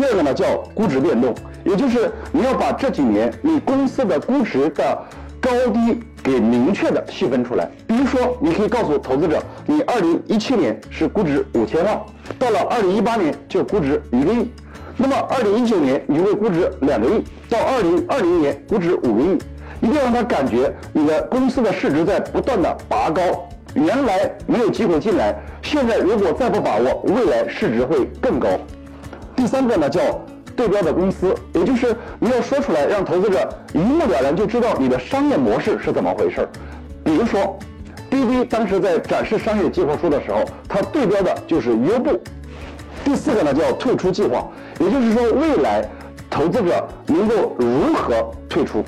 第二个呢叫估值变动，也就是你要把这几年你公司的估值的高低给明确的细分出来。比如说，你可以告诉投资者，你二零一七年是估值五千万，到了二零一八年就估值一个亿，那么二零一九年你会估值两个亿，到二零二零年估值五个亿，一定要让他感觉你的公司的市值在不断的拔高。原来没有机会进来，现在如果再不把握，未来市值会更高。第三个呢叫对标的公司，也就是你要说出来，让投资者一目了然就知道你的商业模式是怎么回事儿。比如说，滴滴当时在展示商业计划书的时候，它对标的就是优步。第四个呢叫退出计划，也就是说未来投资者能够如何退出。